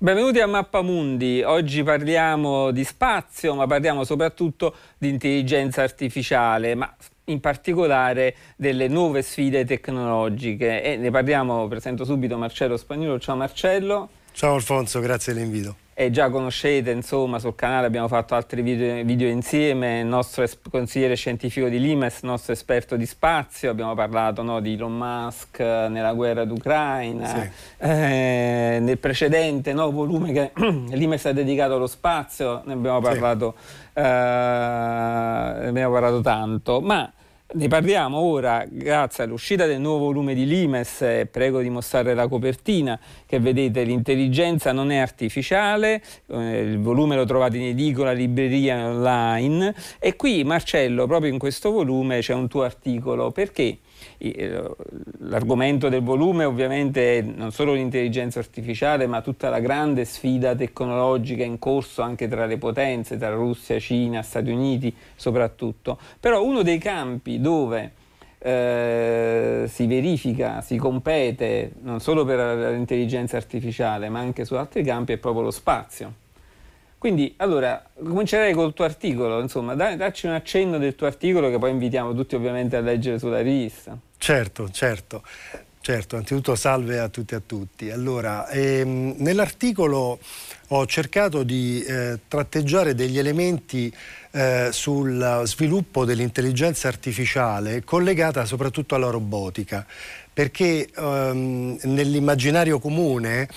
Benvenuti a Mappamundi, oggi parliamo di spazio ma parliamo soprattutto di intelligenza artificiale, ma in particolare delle nuove sfide tecnologiche. E ne parliamo, presento subito Marcello Spagnolo, ciao Marcello. Ciao Alfonso, grazie dell'invito e già conoscete, insomma, sul canale abbiamo fatto altri video, video insieme, il nostro consigliere scientifico di Limes, il nostro esperto di spazio, abbiamo parlato no, di Elon Musk nella guerra d'Ucraina, sì. eh, nel precedente no, volume che Limes ha dedicato allo spazio, ne abbiamo parlato, sì. eh, ne abbiamo parlato tanto, ma ne parliamo ora grazie all'uscita del nuovo volume di Limes, prego di mostrare la copertina, che vedete l'intelligenza non è artificiale, eh, il volume lo trovate in edicola, libreria online e qui Marcello proprio in questo volume c'è un tuo articolo, perché? Eh, l'argomento del volume ovviamente è non solo l'intelligenza artificiale ma tutta la grande sfida tecnologica in corso anche tra le potenze, tra Russia, Cina, Stati Uniti soprattutto. Però uno dei campi dove eh, si verifica, si compete non solo per l'intelligenza artificiale ma anche su altri campi è proprio lo spazio. Quindi, allora, comincerei col tuo articolo, insomma, dacci un accenno del tuo articolo che poi invitiamo tutti ovviamente a leggere sulla rivista. Certo, certo. Certo, anzitutto salve a tutti e a tutti. Allora, ehm, nell'articolo ho cercato di eh, tratteggiare degli elementi eh, sul sviluppo dell'intelligenza artificiale collegata soprattutto alla robotica, perché ehm, nell'immaginario comune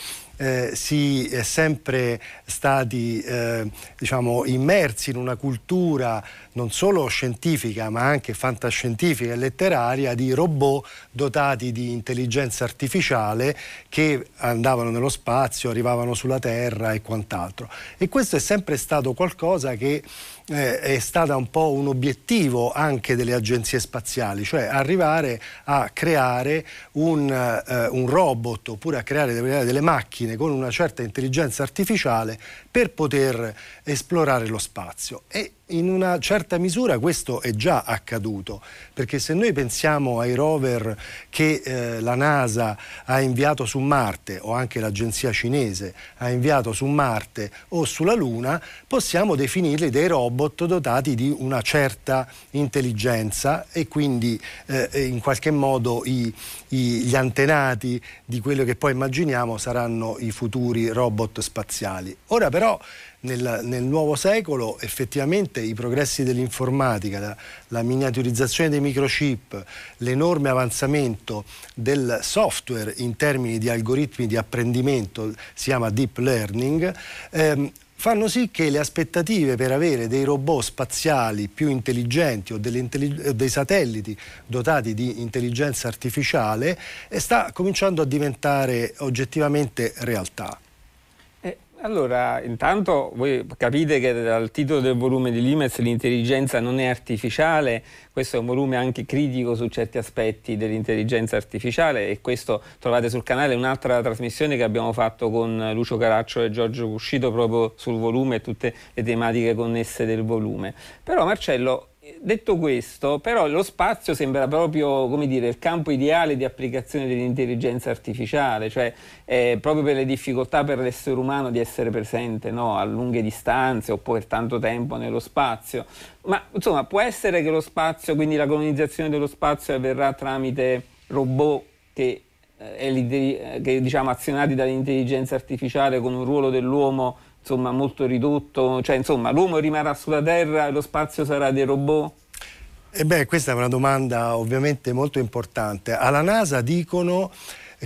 eh, si è sempre stati eh, diciamo, immersi in una cultura non solo scientifica ma anche fantascientifica e letteraria di robot dotati di intelligenza artificiale che andavano nello spazio, arrivavano sulla Terra e quant'altro. E questo è sempre stato qualcosa che eh, è stato un po' un obiettivo anche delle agenzie spaziali, cioè arrivare a creare un, eh, un robot oppure a creare delle, delle macchine con una certa intelligenza artificiale per poter esplorare lo spazio. E in una certa misura questo è già accaduto, perché se noi pensiamo ai rover che eh, la NASA ha inviato su Marte o anche l'agenzia cinese ha inviato su Marte o sulla Luna, possiamo definirli dei robot dotati di una certa intelligenza e quindi eh, in qualche modo i, gli antenati di quello che poi immaginiamo saranno i futuri robot spaziali. Ora però nel, nel, nuovo secolo effettivamente i progressi dell'informatica, la, la, miniaturizzazione dei microchip, l'enorme avanzamento del software in termini di algoritmi di apprendimento, si chiama deep learning, ehm, fanno sì che le aspettative per avere dei robot spaziali più intelligenti o dei satelliti dotati di intelligenza artificiale eh, sta cominciando a diventare oggettivamente realtà. Allora, intanto voi capite che dal titolo del volume di Limes l'intelligenza non è artificiale, questo è un volume anche critico su certi aspetti dell'intelligenza artificiale e questo trovate sul canale un'altra trasmissione che abbiamo fatto con Lucio Caraccio e Giorgio Cuscito proprio sul volume e tutte le tematiche connesse del volume. Però Marcello, detto questo, però lo spazio sembra proprio dire, il campo ideale di applicazione dell'intelligenza artificiale, cioè eh, proprio per le difficoltà per l'essere umano di essere presente no? a lunghe distanze o per tanto tempo nello spazio. Ma insomma, può essere che lo spazio, quindi la colonizzazione dello spazio avverrà tramite robot che, eh, che diciamo, azionati dall'intelligenza artificiale con un ruolo dell'uomo insomma, molto ridotto? Cioè, insomma, l'uomo rimarrà sulla Terra e lo spazio sarà dei robot? Eh beh, questa è una domanda ovviamente molto importante. Alla NASA dicono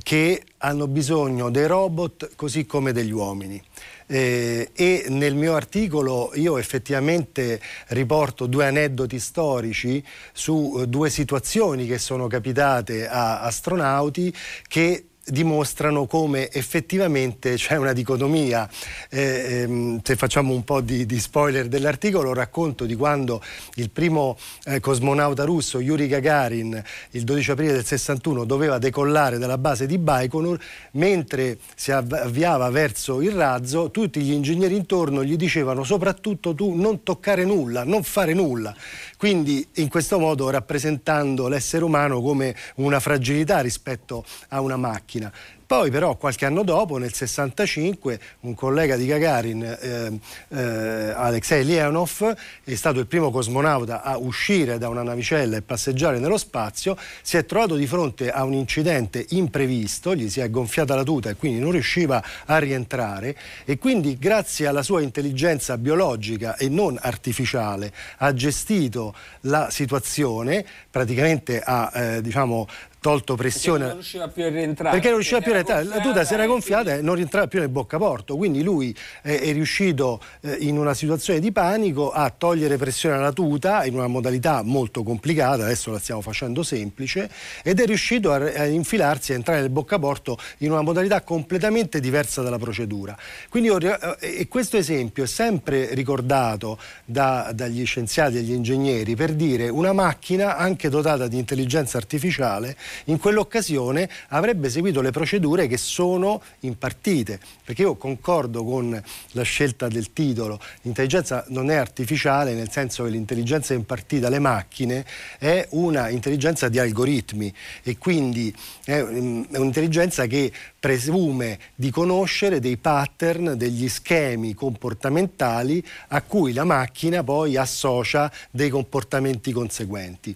che hanno bisogno dei robot così come degli uomini. Eh, e nel mio articolo io effettivamente riporto due aneddoti storici su eh, due situazioni che sono capitate a astronauti che dimostrano come effettivamente c'è una dicotomia. Eh, ehm, se facciamo un po' di, di, spoiler dell'articolo, racconto di quando il primo eh, cosmonauta russo, Yuri Gagarin, il 12 aprile del 61 doveva decollare dalla base di Baikonur, mentre si avviava verso il razzo, tutti gli ingegneri intorno gli dicevano soprattutto tu non toccare nulla, non fare nulla. Quindi in questo modo rappresentando l'essere umano come una fragilità rispetto a una macchina macchina. Poi però qualche anno dopo, nel 65, un collega di Gagarin, eh, eh, Alexei Leonov, è stato il primo cosmonauta a uscire da una navicella e passeggiare nello spazio, si è trovato di fronte a un incidente imprevisto, gli si è gonfiata la tuta e quindi non riusciva a rientrare e quindi grazie alla sua intelligenza biologica e non artificiale ha gestito la situazione, praticamente ha eh, diciamo, tolto pressione. Perché non riusciva più a rientrare. Perché non riusciva più a rientrare. La tuta si era gonfiata e non rientrava più nel boccaporto. Quindi lui eh, è riuscito eh, in una situazione di panico a togliere pressione alla tuta in una modalità molto complicata, adesso la stiamo facendo semplice, ed è riuscito a, a infilarsi, a entrare nel boccaporto in una modalità completamente diversa dalla procedura. Quindi eh, e questo esempio è sempre ricordato da, dagli scienziati e dagli ingegneri per dire una macchina anche dotata di intelligenza artificiale in quell'occasione avrebbe seguito le procedure che sono impartite, perché io concordo con la scelta del titolo, l'intelligenza non è artificiale nel senso che l'intelligenza impartita alle macchine è una intelligenza di algoritmi e quindi è un'intelligenza che presume di conoscere dei pattern, degli schemi comportamentali a cui la macchina poi associa dei comportamenti conseguenti.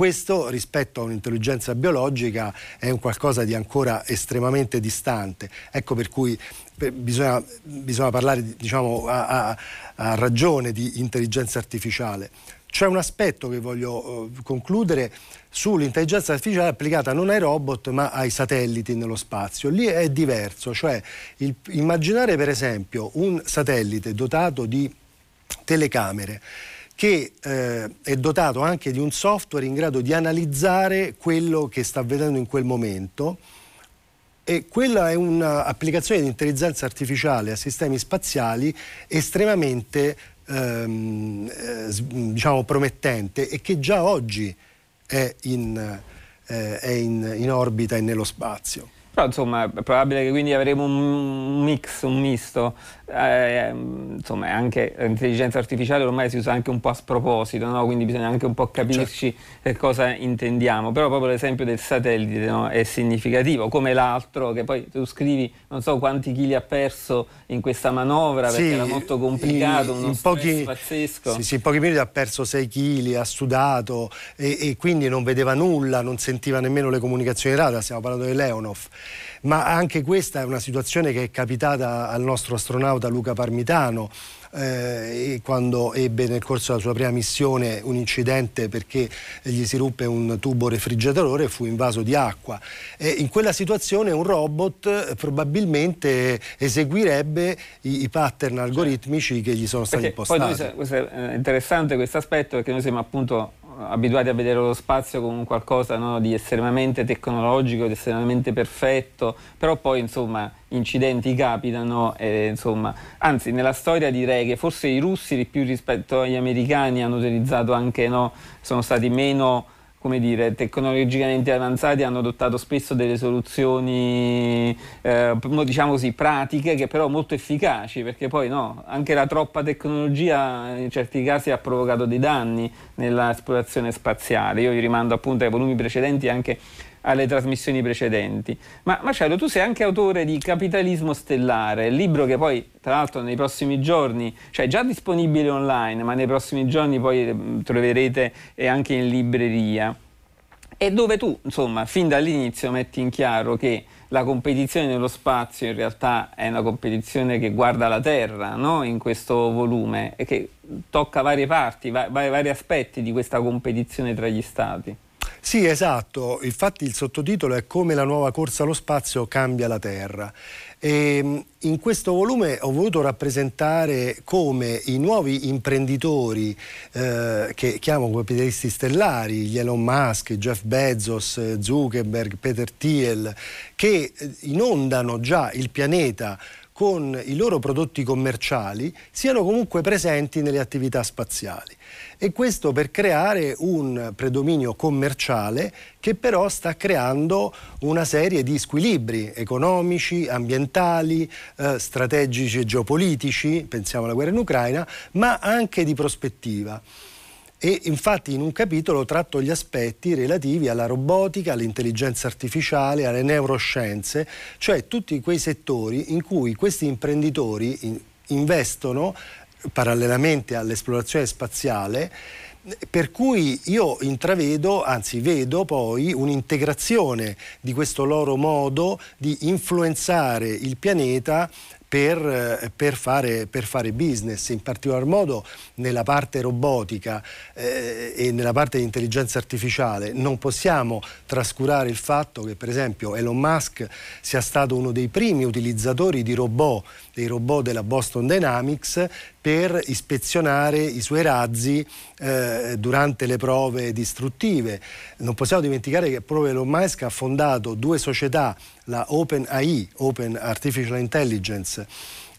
Questo rispetto a un'intelligenza biologica è un qualcosa di ancora estremamente distante. Ecco per cui bisogna, bisogna parlare diciamo, a, a, a ragione di intelligenza artificiale. C'è un aspetto che voglio uh, concludere sull'intelligenza artificiale applicata non ai robot ma ai satelliti nello spazio. Lì è diverso, cioè il, immaginare per esempio un satellite dotato di telecamere che eh, è dotato anche di un software in grado di analizzare quello che sta vedendo in quel momento e quella è un'applicazione di intelligenza artificiale a sistemi spaziali estremamente ehm, eh, diciamo promettente e che già oggi è in, eh, è in, in orbita e nello spazio. Però insomma è probabile che quindi avremo un mix, un misto eh, insomma anche l'intelligenza artificiale ormai si usa anche un po' a sproposito, no? quindi bisogna anche un po' capirci certo. che cosa intendiamo, però proprio l'esempio del satellite no? è significativo, come l'altro che poi tu scrivi non so quanti chili ha perso in questa manovra sì, perché era molto complicato, in, pochi, pazzesco. Sì, sì, in pochi minuti ha perso 6 kg, ha sudato e, e, quindi non vedeva nulla, non sentiva nemmeno le comunicazioni radio, stiamo parlando di Leonov ma anche questa è una situazione che è capitata al nostro astronauta Luca Parmitano eh, quando ebbe nel corso della sua prima missione un incidente perché gli si ruppe un tubo refrigeratore e fu invaso di acqua. E in quella situazione un robot eh, probabilmente eseguirebbe i, i pattern algoritmici che gli sono stati perché impostati. Poi noi, è interessante questo aspetto perché noi siamo appunto abituati a vedere lo spazio come qualcosa no, di estremamente tecnologico, di estremamente perfetto, però poi insomma incidenti capitano e, insomma, anzi nella storia direi che forse i russi più rispetto agli americani hanno utilizzato anche, no, sono stati meno come dire, tecnologicamente avanzati hanno adottato spesso delle soluzioni, eh, diciamo così, pratiche che però molto efficaci, perché poi no, anche la troppa tecnologia in certi casi ha provocato dei danni nell'esplorazione spaziale. Io vi rimando appunto ai volumi precedenti anche alle trasmissioni precedenti. Ma Marcello, tu sei anche autore di Capitalismo Stellare, libro che poi tra l'altro nei prossimi giorni, cioè già disponibile online, ma nei prossimi giorni poi mm, troverete anche in libreria. E dove tu, insomma, fin dall'inizio metti in chiaro che la competizione nello spazio in realtà è una competizione che guarda la Terra no? in questo volume e che tocca varie parti, va- vari aspetti di questa competizione tra gli stati. Sì, esatto. Infatti il sottotitolo è Come la nuova corsa allo spazio cambia la Terra. E ehm, in questo volume ho voluto rappresentare come i nuovi imprenditori eh, che chiamo capitalisti stellari, gli Elon Musk, Jeff Bezos, Zuckerberg, Peter Thiel, che inondano già il pianeta con i loro prodotti commerciali, siano comunque presenti nelle attività spaziali e questo per creare un predominio commerciale che però sta creando una serie di squilibri economici, ambientali, eh, strategici e geopolitici, pensiamo alla guerra in Ucraina, ma anche di prospettiva. e infatti in un capitolo tratto gli aspetti relativi alla robotica, all'intelligenza artificiale, alle neuroscienze, cioè tutti quei settori in cui questi imprenditori investono parallelamente all'esplorazione spaziale per cui io intravedo, anzi vedo poi un'integrazione di questo loro modo di influenzare il pianeta per, per, fare, per, fare, business, in particolar modo nella parte robotica eh, e nella parte di intelligenza artificiale. Non possiamo trascurare il fatto che per esempio Elon Musk sia stato uno dei primi utilizzatori di robot, dei robot della Boston Dynamics, per ispezionare i suoi razzi eh, durante le prove distruttive. Non possiamo dimenticare che proprio Elon Musk ha fondato due società, la OpenAI, Open Artificial Intelligence,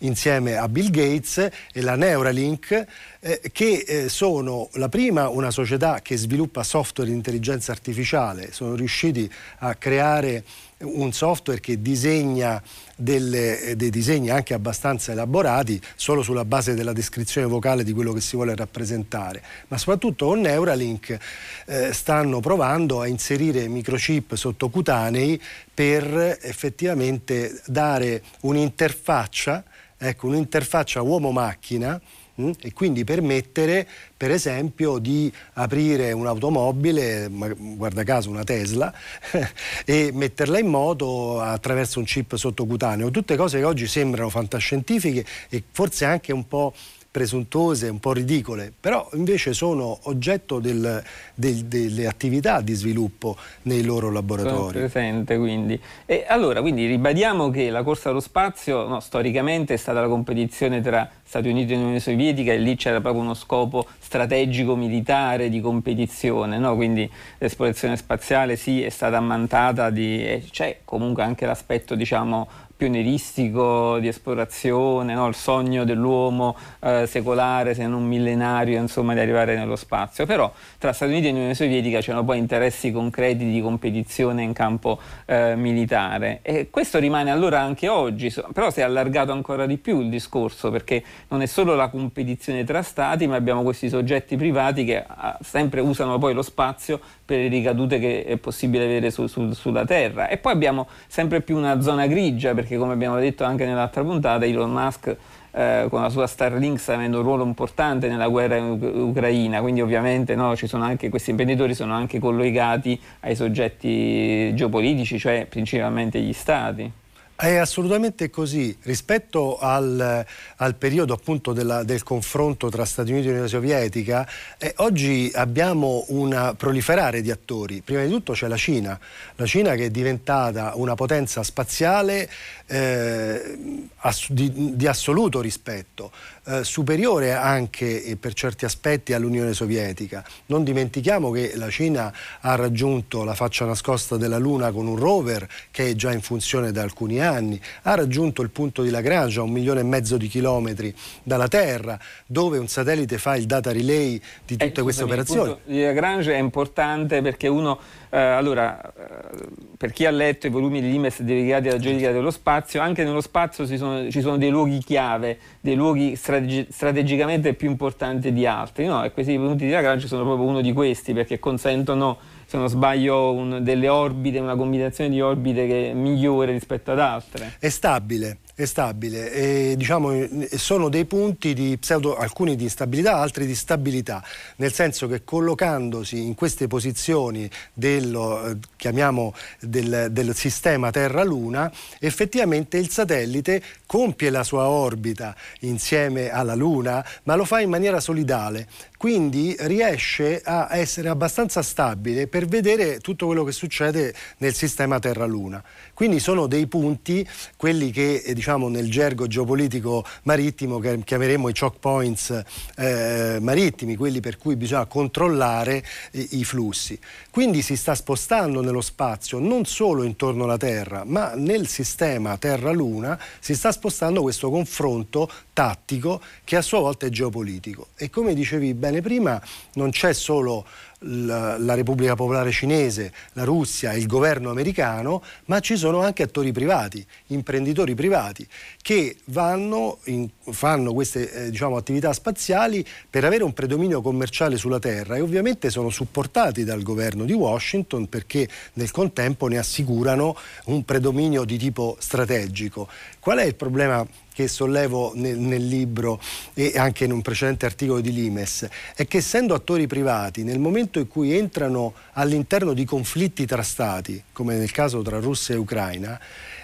insieme a Bill Gates e la Neuralink, eh, che eh, sono la prima una società che sviluppa software di intelligenza artificiale, sono riusciti a creare un software che disegna delle, eh, dei disegni anche abbastanza elaborati solo sulla base della descrizione vocale di quello che si vuole rappresentare, ma soprattutto con Neuralink eh, stanno provando a inserire microchip sottocutanei per effettivamente dare un'interfaccia, ecco, un'interfaccia uomo-macchina Mm? e quindi permettere per esempio di aprire un'automobile, guarda caso una Tesla, e metterla in moto attraverso un chip sottocutaneo. Tutte cose che oggi sembrano fantascientifiche e forse anche un po' presuntuose, un po' ridicole, però invece sono oggetto del, del, delle attività di sviluppo nei loro laboratori. Sono presente quindi. E allora, quindi ribadiamo che la corsa allo spazio no, storicamente è stata la competizione tra Stati Uniti e Unione Sovietica e lì c'era proprio uno scopo strategico militare di competizione, no? quindi l'esplorazione spaziale sì è stata ammantata di, c'è comunque anche l'aspetto diciamo pionieristico di esplorazione, no? il sogno dell'uomo eh, secolare, se non millenario, insomma, di arrivare nello spazio. Però tra Stati Uniti e Unione Sovietica c'erano poi interessi concreti di competizione in campo eh, militare. E questo rimane allora anche oggi, però si è allargato ancora di più il discorso, perché non è solo la competizione tra stati, ma abbiamo questi soggetti privati che ah, sempre usano poi lo spazio per le ricadute che è possibile avere su, su, sulla Terra. E poi abbiamo sempre più una zona grigia, perché come abbiamo detto anche nell'altra puntata, Elon Musk eh, con la sua Starlink sta avendo un ruolo importante nella guerra in ucraina, quindi ovviamente no, anche, questi imprenditori sono anche collegati ai soggetti geopolitici, cioè principalmente gli stati. È assolutamente così. Rispetto al, al periodo appunto della, del confronto tra Stati Uniti e Unione Sovietica, eh, oggi abbiamo un proliferare di attori. Prima di tutto c'è la Cina, la Cina che è diventata una potenza spaziale eh, ass di, di, assoluto rispetto, eh, superiore anche eh, per certi aspetti all'Unione Sovietica. Non dimentichiamo che la Cina ha raggiunto la faccia nascosta della Luna con un rover che è già in funzione da alcuni anni anni, ha raggiunto il punto di Lagrange a un milione e mezzo di chilometri dalla Terra, dove un satellite fa il data relay di tutte eh, queste operazioni. Il punto di Lagrange è importante perché uno, eh, allora, eh, per chi ha letto i volumi di Limes dedicati alla geodetica dello spazio, anche nello spazio ci sono, ci sono dei luoghi chiave, dei luoghi strategi strategicamente più importanti di altri, no? e questi punti di Lagrange sono proprio uno di questi perché consentono se non sbaglio, un, delle orbite, una combinazione di orbite che è migliore rispetto ad altre. È stabile, è stabile. E diciamo, sono dei punti di pseudo, alcuni di instabilità, altri di stabilità, nel senso che collocandosi in queste posizioni dello, chiamiamo del, del sistema Terra-Luna, effettivamente il satellite compie la sua orbita insieme alla Luna, ma lo fa in maniera solidale, quindi riesce a essere abbastanza stabile per vedere tutto quello che succede nel sistema Terra-Luna. Quindi sono dei punti, quelli che eh, diciamo nel gergo geopolitico marittimo chiameremo i choke points eh, marittimi, quelli per cui bisogna controllare i, i flussi. Quindi si sta spostando nello spazio non solo intorno alla Terra, ma nel sistema Terra-Luna si sta spostando questo confronto tattico che a sua volta è geopolitico. E come dicevi bene prima, non c'è solo la, la, Repubblica Popolare Cinese, la Russia, il governo americano, ma ci sono anche attori privati, imprenditori privati, che vanno in, fanno queste eh, diciamo, attività spaziali per avere un predominio commerciale sulla Terra e ovviamente sono supportati dal governo di Washington perché nel contempo ne assicurano un predominio di tipo strategico. Qual è il problema che sollevo nel, nel, libro e anche in un precedente articolo di Limes è che essendo attori privati, nel momento in cui entrano all'interno di conflitti tra stati, come nel caso tra Russia e Ucraina,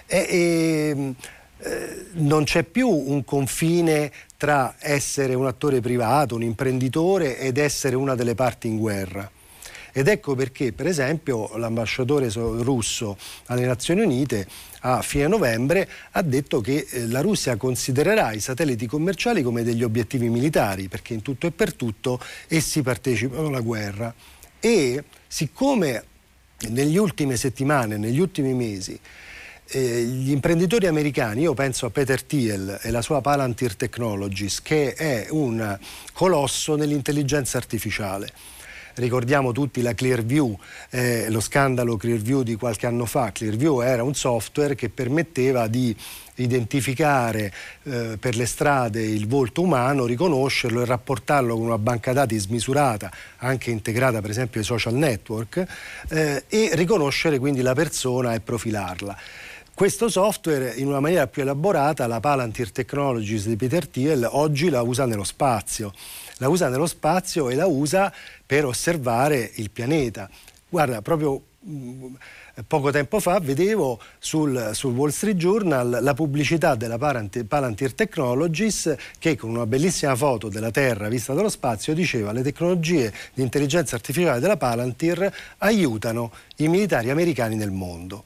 è, è, eh, non c'è più un confine tra essere un attore privato, un imprenditore ed essere una delle parti in guerra. Ed ecco perché, per esempio, l'ambasciatore russo alle Nazioni Unite a fine novembre ha detto che eh, la Russia considererà i satelliti commerciali come degli obiettivi militari, perché in tutto e per tutto essi partecipano alla guerra. E siccome negli ultime settimane, negli ultimi mesi, eh, gli imprenditori americani, io penso a Peter Thiel e la sua Palantir Technologies, che è un colosso nell'intelligenza artificiale ricordiamo tutti la Clearview, eh, lo scandalo Clearview di qualche anno fa. Clearview era un software che permetteva di identificare eh, per le strade il volto umano, riconoscerlo e rapportarlo con una banca dati smisurata, anche integrata per esempio ai social network, eh, e riconoscere quindi la persona e profilarla. Questo software in una maniera più elaborata, la Palantir Technologies di Peter Thiel, oggi la usa nello spazio la usa nello spazio e la usa per osservare il pianeta. Guarda, proprio mm, poco tempo fa vedevo sul, sul, Wall Street Journal la pubblicità della Palantir Technologies che con una bellissima foto della Terra vista dallo spazio diceva le tecnologie di intelligenza artificiale della Palantir aiutano i militari americani nel mondo.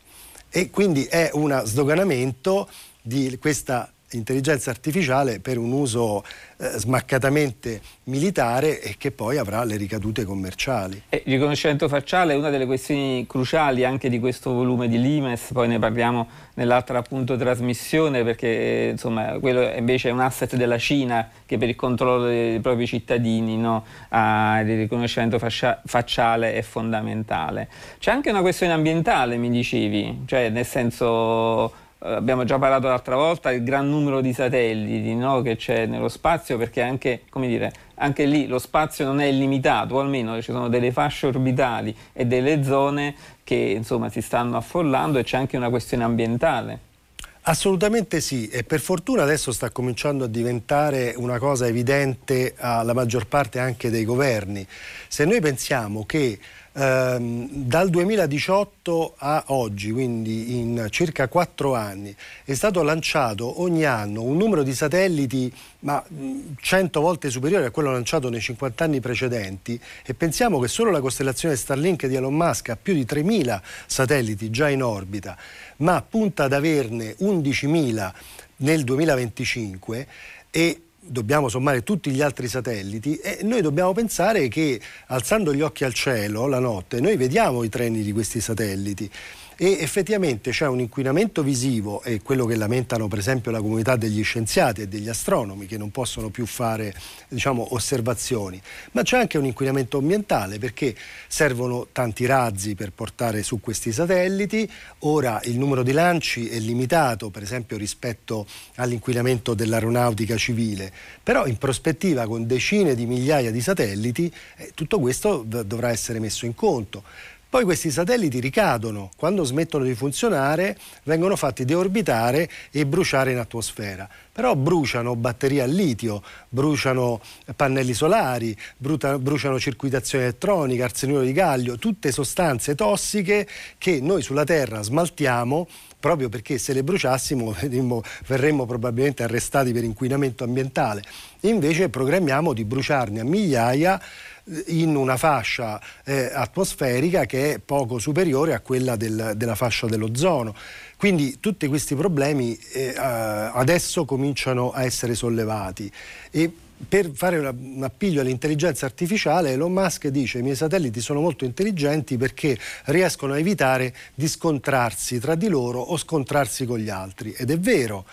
E quindi è un sdoganamento di questa intelligenza artificiale per un uso eh, smaccatamente militare e che poi avrà le ricadute commerciali. E il riconoscimento facciale è una delle questioni cruciali anche di questo volume di Limes, poi ne parliamo nell'altra appunto trasmissione perché eh, insomma quello invece è un asset della Cina che per il controllo dei propri cittadini no, ha, il riconoscimento faccia, facciale è fondamentale. C'è anche una questione ambientale mi dicevi, cioè nel senso eh, abbiamo già parlato l'altra volta, il gran numero di satelliti no, che c'è nello spazio, perché anche, dire, anche, lì lo spazio non è illimitato, o almeno ci sono delle fasce orbitali e delle zone che insomma, si stanno affollando e c'è anche una questione ambientale. Assolutamente sì e per fortuna adesso sta cominciando a diventare una cosa evidente alla maggior parte anche dei governi. Se noi pensiamo che ehm, dal 2018 a oggi, quindi in circa quattro anni, è stato lanciato ogni anno un numero di satelliti ma 100 volte superiore a quello lanciato nei 50 anni precedenti. E pensiamo che solo la costellazione Starlink di Elon Musk ha più di 3.000 satelliti già in orbita, ma punta ad averne 11.000 nel 2025 e dobbiamo sommare tutti gli altri satelliti e noi dobbiamo pensare che alzando gli occhi al cielo la notte noi vediamo i treni di questi satelliti e effettivamente c'è un inquinamento visivo e quello che lamentano per esempio la comunità degli scienziati e degli astronomi che non possono più fare diciamo, osservazioni, ma c'è anche un inquinamento ambientale perché servono tanti razzi per portare su questi satelliti, ora il numero di lanci è limitato per esempio rispetto all'inquinamento dell'aeronautica civile, però in prospettiva con decine di migliaia di satelliti eh, tutto questo dovrà essere messo in conto. Poi questi satelliti ricadono, quando smettono di funzionare vengono fatti deorbitare e bruciare in atmosfera. Però bruciano batterie al litio, bruciano pannelli solari, bruciano circuitazione elettronica, arsenuro di gallio, tutte sostanze tossiche che noi sulla Terra smaltiamo proprio perché se le bruciassimo verremmo probabilmente arrestati per inquinamento ambientale. Invece programmiamo di bruciarne a migliaia in una fascia eh, atmosferica che è poco superiore a quella del, della fascia dell'ozono. Quindi tutti questi problemi eh, adesso cominciano a essere sollevati. E per fare un appiglio all'intelligenza artificiale, Elon Musk dice i miei satelliti sono molto intelligenti perché riescono a evitare di scontrarsi tra di loro o scontrarsi con gli altri. Ed è vero,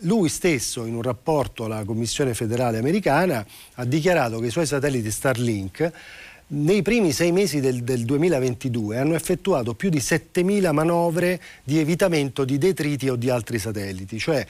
lui stesso, in un rapporto alla Commissione federale americana, ha dichiarato che i suoi satelliti Starlink nei primi sei mesi del, del 2022 hanno effettuato più di 7.000 manovre di evitamento di detriti o di altri satelliti, cioè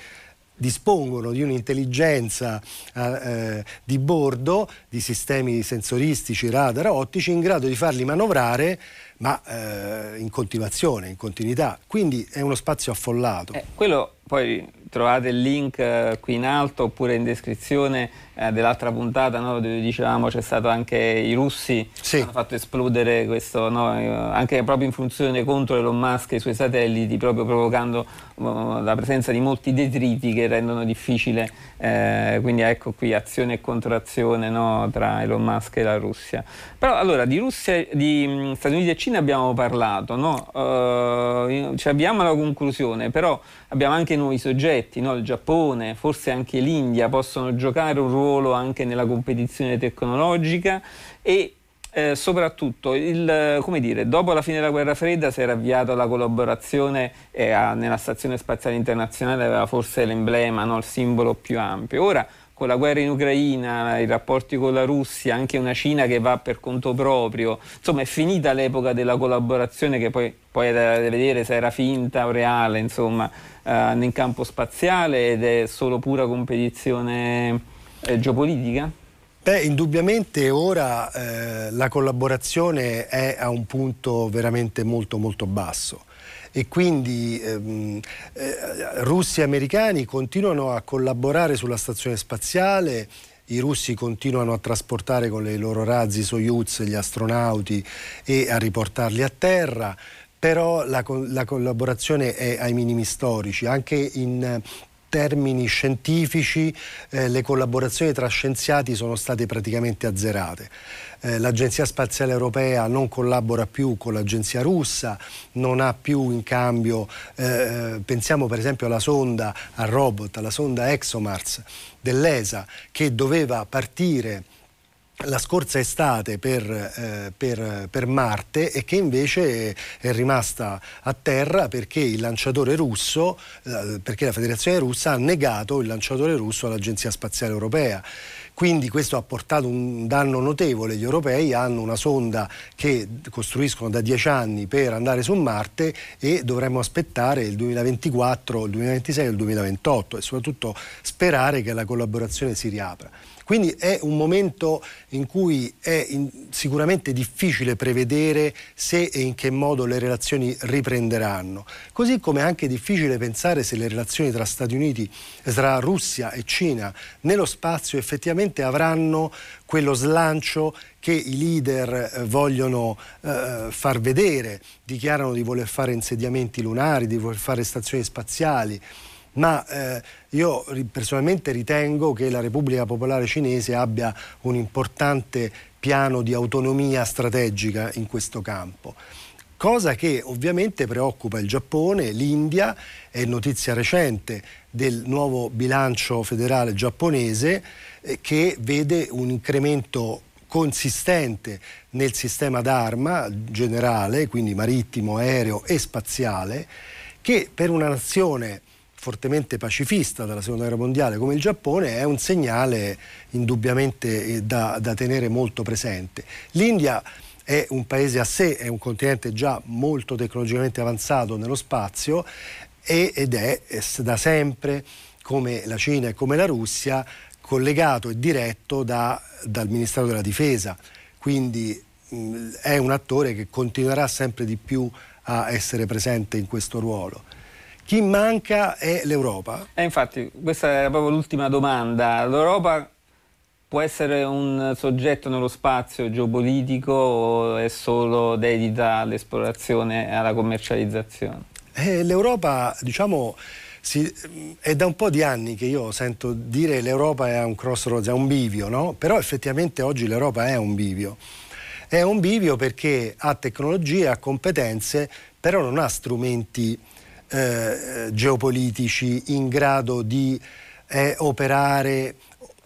dispongono di un'intelligenza eh, di bordo, di sistemi sensoristici, radar, ottici, in grado di farli manovrare ma eh, in continuazione, in continuità. Quindi è uno spazio affollato. Eh, quello poi trovate il link eh, qui in alto oppure in descrizione eh, dell'altra puntata no, dove dicevamo c'è stato anche i russi sì. hanno fatto esplodere questo no, eh, anche proprio in funzione contro Elon Musk e i suoi satelliti proprio provocando uh, la presenza di molti detriti che rendono difficile eh, quindi ecco qui azione e contrazione no, tra Elon Musk e la Russia. Però allora di Russia di Stati Uniti e Cina abbiamo parlato uh, ci abbiamo la conclusione però abbiamo anche nuovi soggetti il Giappone forse anche l'India possono giocare un ruolo anche nella competizione tecnologica e eh, soprattutto il, dire, dopo la fine della guerra fredda si era avviata la collaborazione eh, a, nella stazione spaziale internazionale aveva forse l'emblema, no? il simbolo più ampio. Ora con la guerra in Ucraina, i rapporti con la Russia, anche una Cina che va per conto proprio, insomma è finita l'epoca della collaborazione che poi, poi è da vedere se era finta o reale, insomma, eh, nel campo spaziale ed è solo pura competizione eh, geopolitica? Beh, indubbiamente ora eh, la collaborazione è a un punto veramente molto molto basso. E quindi ehm, eh, russi e americani continuano a collaborare sulla stazione spaziale i russi continuano a trasportare con i loro razzi Soyuz gli astronauti e a riportarli a terra, però la, la collaborazione è ai minimi storici, anche in termini scientifici eh, le collaborazioni tra scienziati sono state praticamente azzerate. Eh, L'Agenzia Spaziale Europea non collabora più con l'agenzia russa, non ha più in cambio, eh, pensiamo per esempio alla sonda, al robot, alla sonda ExoMars dell'ESA che doveva partire la scorsa estate per, eh, per, per, Marte e che invece è rimasta a terra perché il lanciatore russo, eh, perché la Federazione russa ha negato il lanciatore russo all'Agenzia Spaziale Europea. Quindi questo ha portato un danno notevole. Gli europei hanno una sonda che costruiscono da dieci anni per andare su Marte e dovremmo aspettare il 2024, il 2026 e il 2028 e soprattutto sperare che la collaborazione si riapra. Quindi è un momento in cui è in, sicuramente difficile prevedere se e in che modo le relazioni riprenderanno, così come è anche difficile pensare se le relazioni tra Stati Uniti, tra Russia e Cina nello spazio effettivamente avranno quello slancio che i leader eh, vogliono eh, far vedere, dichiarano di voler fare insediamenti lunari, di voler fare stazioni spaziali ma eh, io personalmente ritengo che la Repubblica Popolare Cinese abbia un importante piano di autonomia strategica in questo campo. Cosa che ovviamente preoccupa il Giappone, l'India, è notizia recente del nuovo bilancio federale giapponese eh, che vede un incremento consistente nel sistema d'arma generale, quindi marittimo, aereo e spaziale, che per una nazione fortemente pacifista dalla seconda guerra mondiale come il Giappone è un segnale indubbiamente eh, da, da tenere molto presente. L'India è un paese a sé, è un continente già molto tecnologicamente avanzato nello spazio ed è da sempre, come la Cina e come la Russia, collegato e diretto da, dal Ministero della Difesa. Quindi mh, è un attore che continuerà sempre di più a essere presente in questo ruolo. Chi manca è l'Europa? Eh, infatti, questa era proprio l'ultima domanda. L'Europa può essere un soggetto nello spazio geopolitico o è solo dedita all'esplorazione e alla commercializzazione? Eh, L'Europa, diciamo, si, è da un po' di anni che io sento dire l'Europa è un crossroads, è un bivio, no? Però effettivamente oggi l'Europa è un bivio. È un bivio perché ha tecnologie, ha competenze, però non ha strumenti eh, geopolitici in grado di eh, operare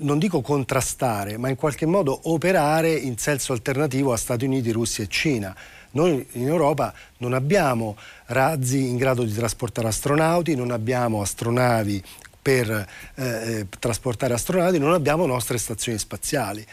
non dico contrastare, ma in qualche modo operare in senso alternativo a Stati Uniti, Russia e Cina. Noi in Europa non abbiamo razzi in grado di trasportare astronauti, non abbiamo astronavi per eh, eh trasportare astronauti, non abbiamo nostre stazioni spaziali.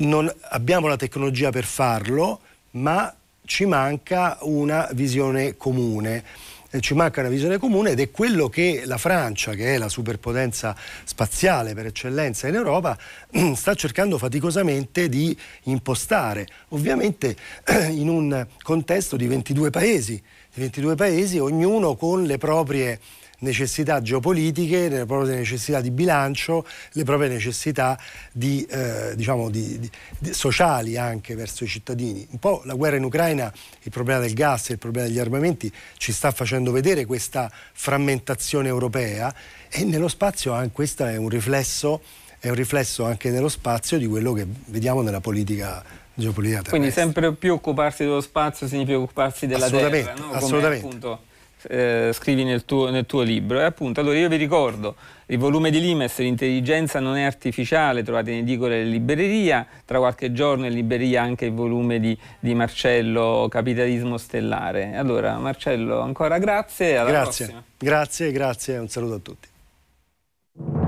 non abbiamo la tecnologia per farlo, ma ci manca una visione comune eh, ci manca una visione comune ed è quello che la Francia, che è la superpotenza spaziale per eccellenza in Europa, sta cercando faticosamente di impostare, ovviamente in un contesto di 22 paesi, di 22 paesi ognuno con le proprie necessità geopolitiche, le proprie necessità di bilancio, le proprie necessità di, eh, diciamo di, di, sociali anche verso i cittadini. Un po' la guerra in Ucraina, il problema del gas, il problema degli armamenti ci sta facendo vedere questa frammentazione europea e nello spazio anche questo è un riflesso, è un riflesso anche nello spazio di quello che vediamo nella politica. Quindi sempre più occuparsi dello spazio significa occuparsi della assolutamente, terra, no? Assolutamente. Appunto, eh, scrivi nel tuo, nel tuo, libro. E appunto, allora io vi ricordo il volume di Limes, L'intelligenza non è artificiale, trovate in edicola e libreria, tra qualche giorno in libreria anche il volume di, di Marcello, Capitalismo Stellare. Allora Marcello, ancora grazie, alla grazie. prossima. Grazie, grazie, un saluto a tutti.